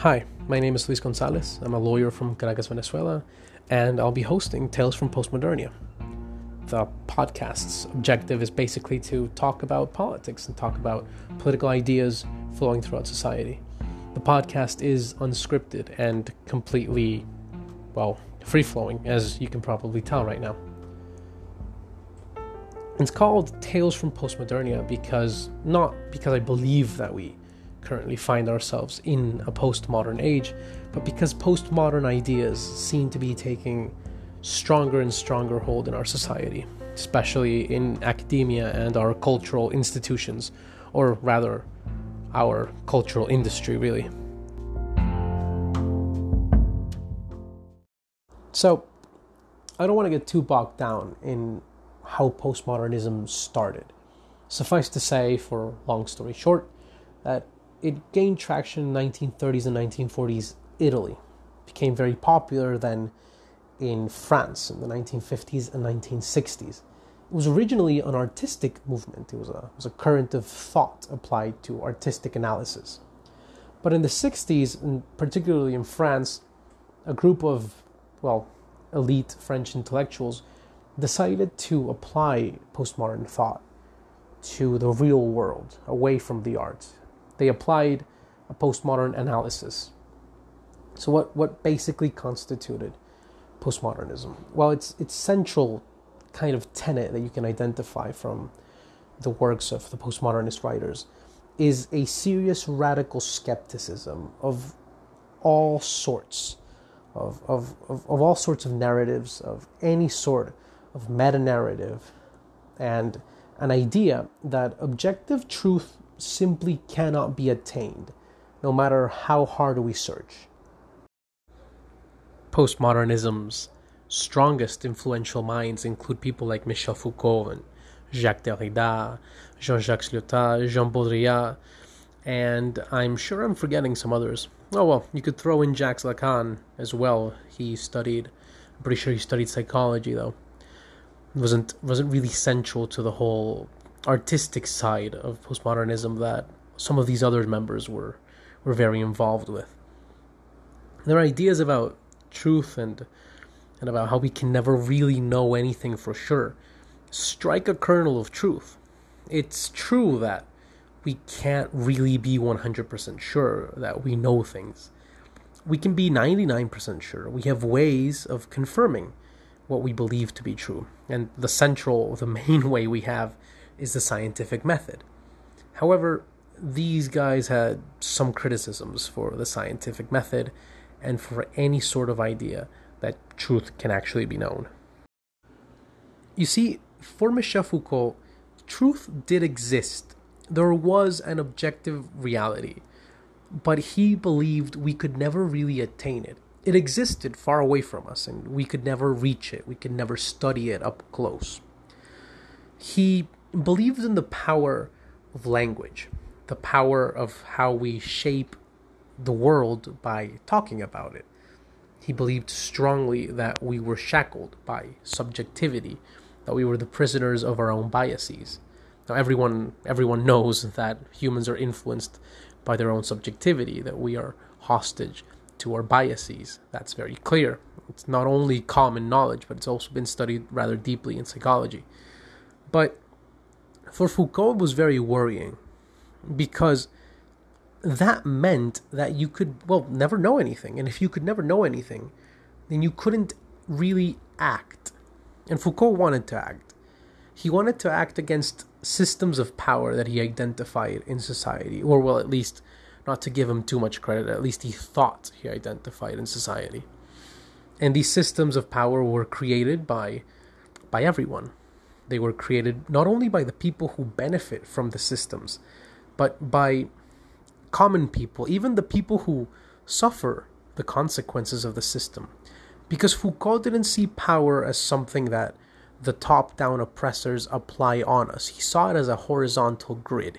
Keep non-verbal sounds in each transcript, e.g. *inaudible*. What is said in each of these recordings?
Hi, my name is Luis Gonzalez. I'm a lawyer from Caracas, Venezuela, and I'll be hosting Tales from Postmodernia. The podcast's objective is basically to talk about politics and talk about political ideas flowing throughout society. The podcast is unscripted and completely, well, free flowing, as you can probably tell right now. It's called Tales from Postmodernia because, not because I believe that we currently find ourselves in a postmodern age, but because postmodern ideas seem to be taking stronger and stronger hold in our society, especially in academia and our cultural institutions, or rather, our cultural industry, really. So, I don't want to get too bogged down in how postmodernism started. Suffice to say, for long story short, that it gained traction in 1930s and 1940s Italy. Became very popular then in France in the 1950s and 1960s. It was originally an artistic movement. It was a, it was a current of thought applied to artistic analysis. But in the 60s, and particularly in France, a group of, well, elite French intellectuals decided to apply postmodern thought to the real world, away from the art, they applied a postmodern analysis. So what, what basically constituted postmodernism? Well, it's it's central kind of tenet that you can identify from the works of the postmodernist writers is a serious radical skepticism of all sorts of, of, of, of all sorts of narratives, of any sort of meta narrative, and an idea that objective truth simply cannot be attained, no matter how hard we search. Postmodernism's strongest influential minds include people like Michel Foucault and Jacques Derrida, Jean Jacques Lyotard, Jean Baudrillard, and I'm sure I'm forgetting some others. Oh well, you could throw in Jacques Lacan as well. He studied, I'm pretty sure he studied psychology though. It wasn't wasn't really central to the whole artistic side of postmodernism that some of these other members were were very involved with. Their ideas about truth and and about how we can never really know anything for sure strike a kernel of truth. It's true that we can't really be 100% sure that we know things. We can be 99% sure. We have ways of confirming what we believe to be true. And the central, the main *laughs* way we have is the scientific method. However, these guys had some criticisms for the scientific method and for any sort of idea that truth can actually be known. You see, for Michel Foucault, truth did exist. There was an objective reality, but he believed we could never really attain it. It existed far away from us, and we could never reach it. We could never study it up close. He believed in the power of language, the power of how we shape the world by talking about it. He believed strongly that we were shackled by subjectivity, that we were the prisoners of our own biases. Now everyone everyone knows that humans are influenced by their own subjectivity, that we are hostage to our biases. That's very clear. It's not only common knowledge, but it's also been studied rather deeply in psychology. But for Foucault was very worrying because that meant that you could, well, never know anything. And if you could never know anything, then you couldn't really act. And Foucault wanted to act. He wanted to act against systems of power that he identified in society, or, well, at least not to give him too much credit, at least he thought he identified in society. And these systems of power were created by by everyone. They were created not only by the people who benefit from the systems, but by common people, even the people who suffer the consequences of the system. Because Foucault didn't see power as something that the top down oppressors apply on us, he saw it as a horizontal grid,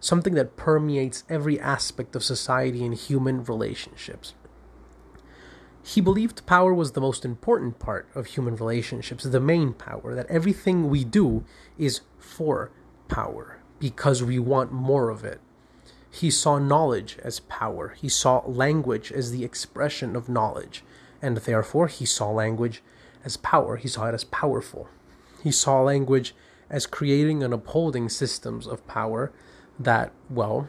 something that permeates every aspect of society and human relationships. He believed power was the most important part of human relationships, the main power, that everything we do is for power because we want more of it. He saw knowledge as power. He saw language as the expression of knowledge. And therefore, he saw language as power. He saw it as powerful. He saw language as creating and upholding systems of power that, well,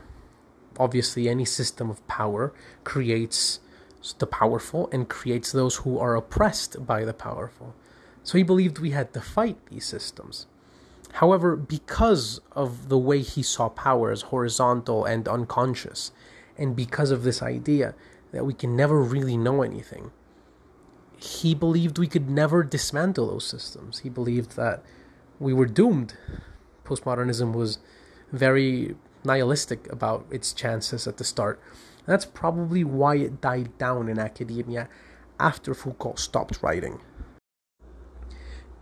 obviously, any system of power creates the powerful and creates those who are oppressed by the powerful. So he believed we had to fight these systems. However, because of the way he saw power as horizontal and unconscious, and because of this idea that we can never really know anything, he believed we could never dismantle those systems. He believed that we were doomed. Postmodernism was very nihilistic about its chances at the start. That's probably why it died down in academia after Foucault stopped writing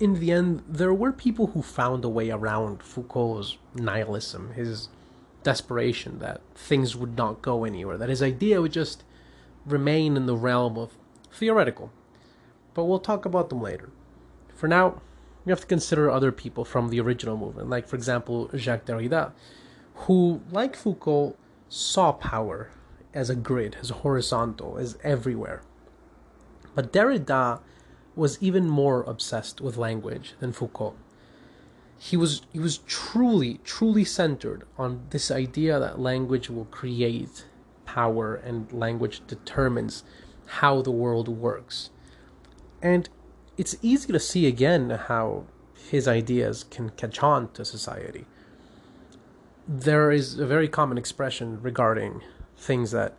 in the end, there were people who found a way around Foucault's nihilism, his desperation that things would not go anywhere, that his idea would just remain in the realm of theoretical. But we'll talk about them later. For now, we have to consider other people from the original movement, like, for example, Jacques Derrida, who, like Foucault, saw power as a grid, as horizontal, as everywhere. But Derrida was even more obsessed with language than Foucault. He was he was truly truly centered on this idea that language will create power and language determines how the world works. And it's easy to see again how his ideas can catch on to society. There is a very common expression regarding things that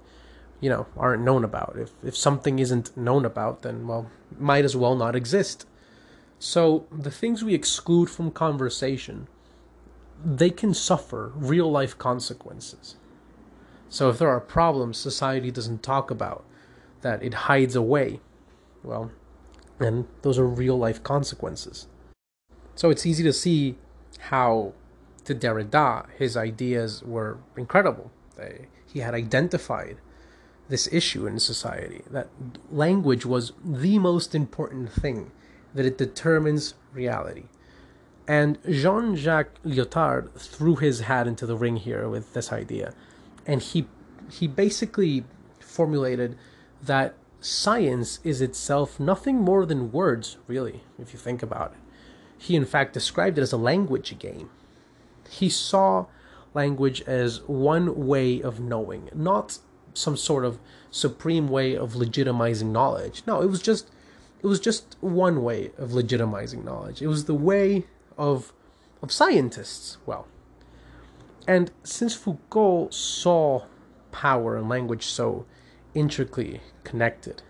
you know aren't known about. If if something isn't known about, then well, might as well not exist. So the things we exclude from conversation, they can suffer real life consequences. So if there are problems society doesn't talk about, that it hides away, well, then those are real life consequences. So it's easy to see how to Derrida his ideas were incredible. They, he had identified this issue in society that language was the most important thing, that it determines reality. And Jean Jacques Lyotard threw his hat into the ring here with this idea. And he, he basically formulated that science is itself nothing more than words, really, if you think about it. He, in fact, described it as a language game. He saw language as one way of knowing, not some sort of supreme way of legitimizing knowledge. No, it was just it was just one way of legitimizing knowledge. It was the way of of scientists. Well, and since Foucault saw power and language so intricately connected,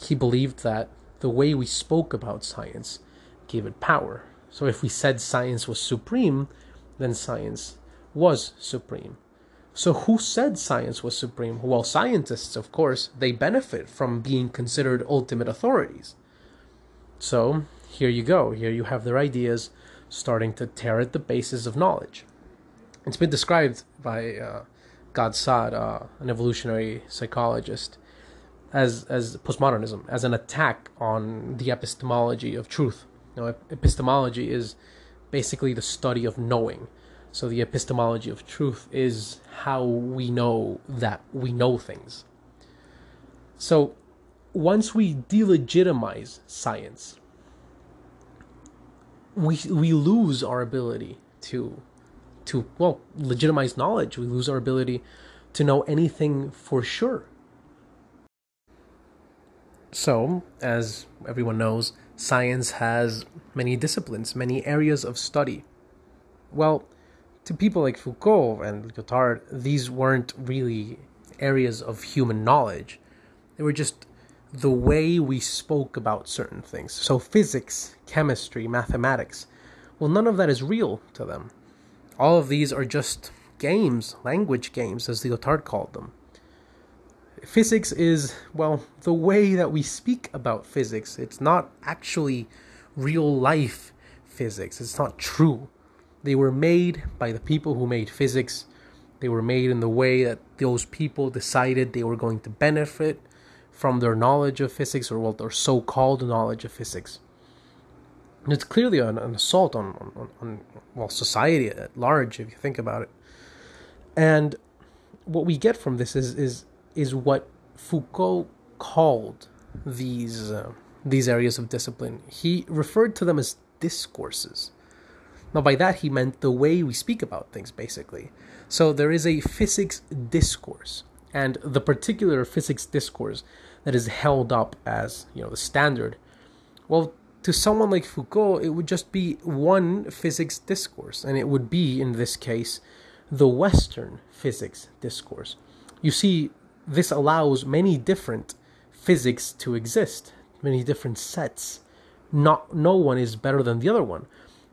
he believed that the way we spoke about science gave it power. So if we said science was supreme, then science was supreme. So, who said science was supreme? Well, scientists, of course, they benefit from being considered ultimate authorities. So, here you go. Here you have their ideas starting to tear at the basis of knowledge. It's been described by uh, Gad Saad, uh, an evolutionary psychologist, as, as postmodernism, as an attack on the epistemology of truth. You know, epistemology is basically the study of knowing so the epistemology of truth is how we know that we know things. So once we delegitimize science, we we lose our ability to to well legitimize knowledge. We lose our ability to know anything for sure. So, as everyone knows, science has many disciplines, many areas of study. Well, to people like Foucault and Lyotard, these weren't really areas of human knowledge. They were just the way we spoke about certain things. So, physics, chemistry, mathematics, well, none of that is real to them. All of these are just games, language games, as Lyotard called them. Physics is, well, the way that we speak about physics. It's not actually real life physics, it's not true. They were made by the people who made physics. They were made in the way that those people decided they were going to benefit from their knowledge of physics or well, their so called knowledge of physics. And it's clearly an, an assault on, on, on, well, society at large, if you think about it. And what we get from this is is is what Foucault called these uh, these areas of discipline. He referred to them as discourses. Now, by that he meant the way we speak about things, basically. So there is a physics discourse, and the particular physics discourse that is held up as you know the standard. Well, to someone like Foucault, it would just be one physics discourse, and it would be in this case the Western physics discourse. You see, this allows many different physics to exist, many different sets. Not no one is better than the other one.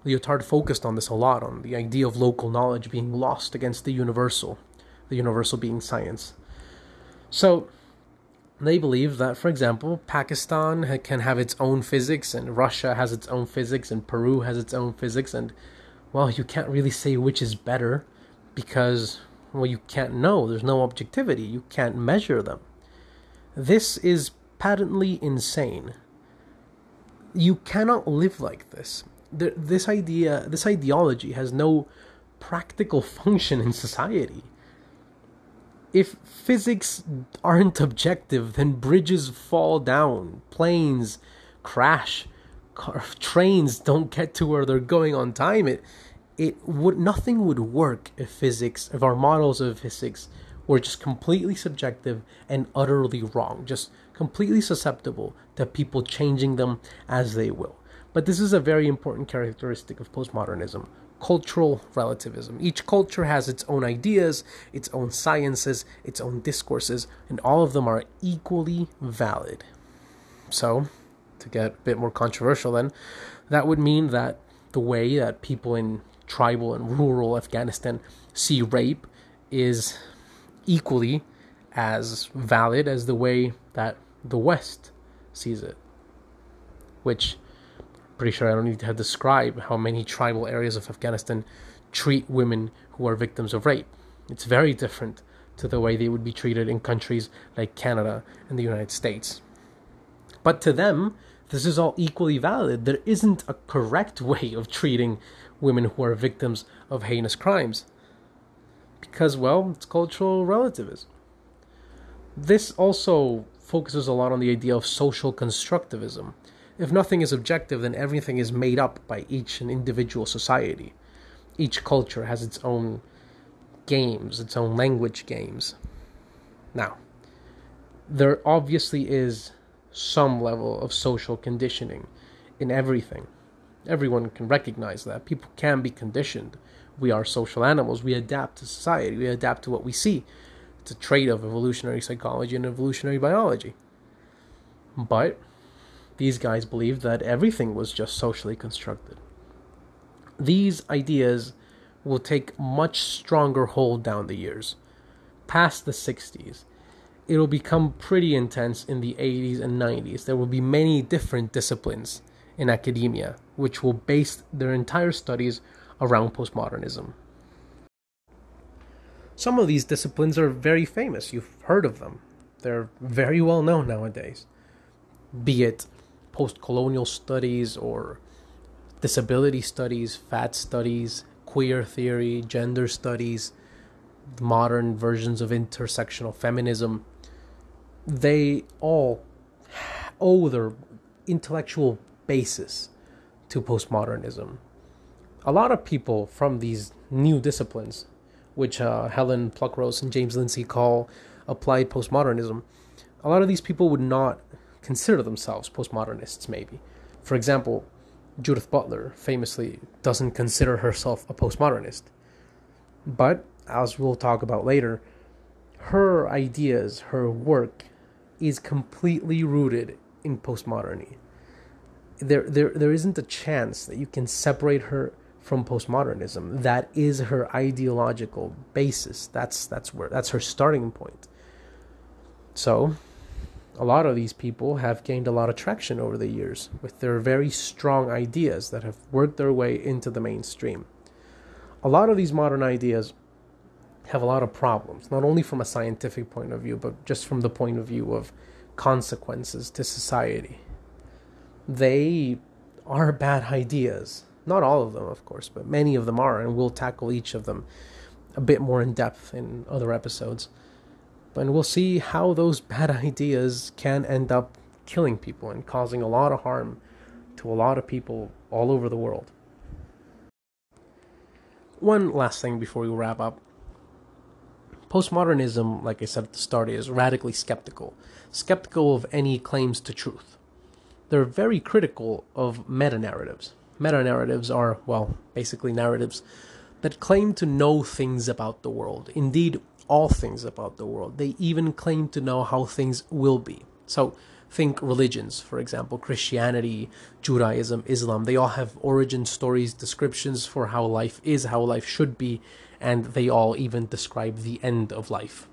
Lyotard focused on this a lot, on the idea of local knowledge being lost against the universal, the universal being science. So, they believe that, for example, Pakistan can have its own physics, and Russia has its own physics, and Peru has its own physics, and well, you can't really say which is better because, well, you can't know. There's no objectivity. You can't measure them. This is patently insane. You cannot live like this. This idea, this ideology has no practical function in society. If physics aren't objective, then bridges fall down, planes crash, car, *laughs* trains don't get to where they're going on time. It, it would nothing would work if physics, if our models of physics were just completely subjective and utterly wrong, just completely susceptible to people changing them as they will. But this is a very important characteristic of postmodernism cultural relativism. Each culture has its own ideas, its own sciences, its own discourses, and all of them are equally valid. So, to get a bit more controversial, then, that would mean that the way that people in tribal and rural Afghanistan see rape is equally as valid as the way that the West sees it. Which, pretty sure I don't need to describe how many tribal areas of Afghanistan treat women who are victims of rape. It's very different to the way they would be treated in countries like Canada and the United States. But to them, this is all equally valid. There isn't a correct *laughs* way of treating women who are victims of heinous crimes. Because, well, it's cultural relativism. This also focuses a lot on the idea of social constructivism. If nothing is objective, then everything is made up by each and individual society. Each culture has its own games, its own language games. Now, there obviously is some level of social conditioning in everything. Everyone can recognize that. People can be conditioned. We are social animals. We adapt to society. We adapt to what we see. It's a trait of evolutionary psychology and evolutionary biology. But these guys believed that everything was just socially constructed. These ideas will take much stronger hold down the years. Past the 60s, it'll become pretty intense in the 80s and 90s. There will be many different disciplines in academia, which will base their entire studies around postmodernism. Some of these disciplines are very famous. You've heard of them. They're very well known nowadays. Be it post colonial studies or disability studies, fat studies, queer theory, gender studies, modern versions of intersectional feminism, they all owe their intellectual basis to postmodernism. A lot of people from these new disciplines, which uh, Helen Pluckrose and James Lindsay call applied postmodernism, a lot of these people would not consider themselves postmodernists, maybe. For example, Judith Butler famously doesn't consider herself a postmodernist. But, as we'll talk about later, her ideas, her work, is completely rooted in postmodernity there, there, there isn't a chance that you can separate her from postmodernism. That is her ideological basis. That's that's where that's her starting point. So, a lot of these people have gained a lot of traction over the years with their very strong ideas that have worked their way into the mainstream. A lot of these modern ideas have a lot of problems, not only from a scientific point of view, but just from the point of view of consequences to society they are bad ideas. Not all of them, of course, but many of them are, and we'll tackle each of them a bit more in depth in other episodes. And we'll see how those *laughs* bad ideas can end up killing people and causing a lot of harm to a lot of people all over the world. One last thing before we wrap up. Postmodernism, like I said at the start, is radically skeptical, skeptical of any claims to truth. They're very critical of meta narratives. Meta narratives are, well, basically narratives that claim to know things about the world. Indeed, all things about the world. They even claim to know how things will be. So, think religions, for example, Christianity, Judaism, Islam. They all have origin stories, descriptions for how life is, how life should be, and they all even describe the end of life.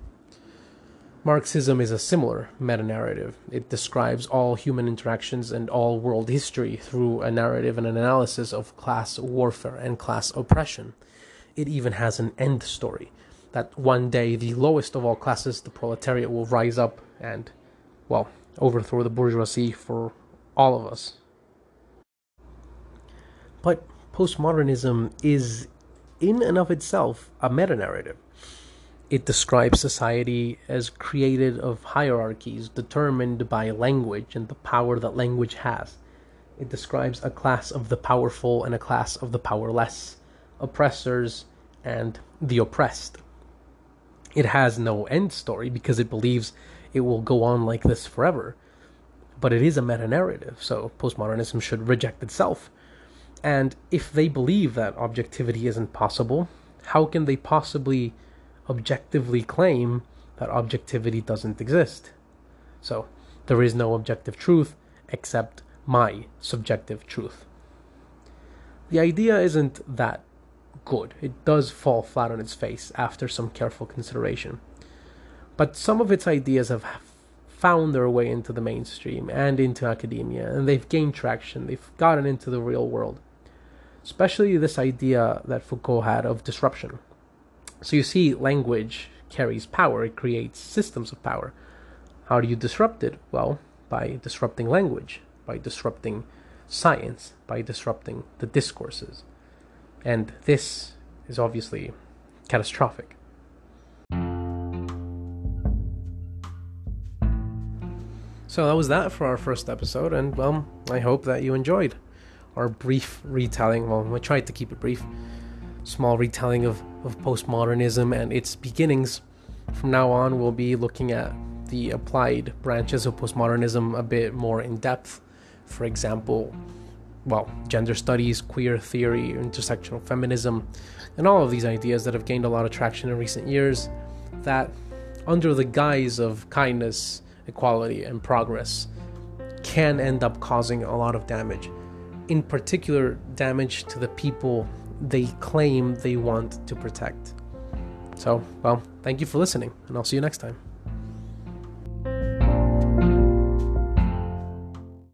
Marxism is a similar meta narrative. It describes all human interactions and all world history through a narrative and an analysis of class warfare and class oppression it even has an end story that one day the lowest of all classes, the proletariat, will rise up and, well, overthrow the bourgeoisie for all of us. But postmodernism is, in and of itself, a meta narrative. It describes society as created of hierarchies determined by language and the power that language has. It describes a class of the powerful and a class of the powerless oppressors and the oppressed. It has no end story because it believes it will go on like this forever. But it is a meta narrative, so postmodernism should reject itself. And if they believe that objectivity isn't possible, how can they possibly objectively claim that objectivity doesn't exist? So, there is no objective truth except my subjective truth. The idea isn't that good. It does fall flat on its face after some careful consideration. But some of its ideas have found their way into the mainstream and into academia, and they've gained traction. They've gotten into the real world. Especially this idea that Foucault had of disruption. So you see, language carries power, it creates systems of power. How do you disrupt it? Well, by disrupting language, by disrupting science, by disrupting the discourses. And this is obviously catastrophic. So that was that for our first episode, and well, I hope that you enjoyed our brief retelling. Well, I tried to keep it brief. Small retelling of, of postmodernism and its beginnings. From now on, we'll be looking at the applied branches of postmodernism a bit more in depth. For example, well, gender studies, queer theory, intersectional feminism, and all of these ideas that have gained a lot of traction in recent years that, under the guise of kindness, equality, and progress, can end up causing a lot of damage. In particular, damage to the people they claim they want to protect. So, well, thank you for listening, and I'll see you next time.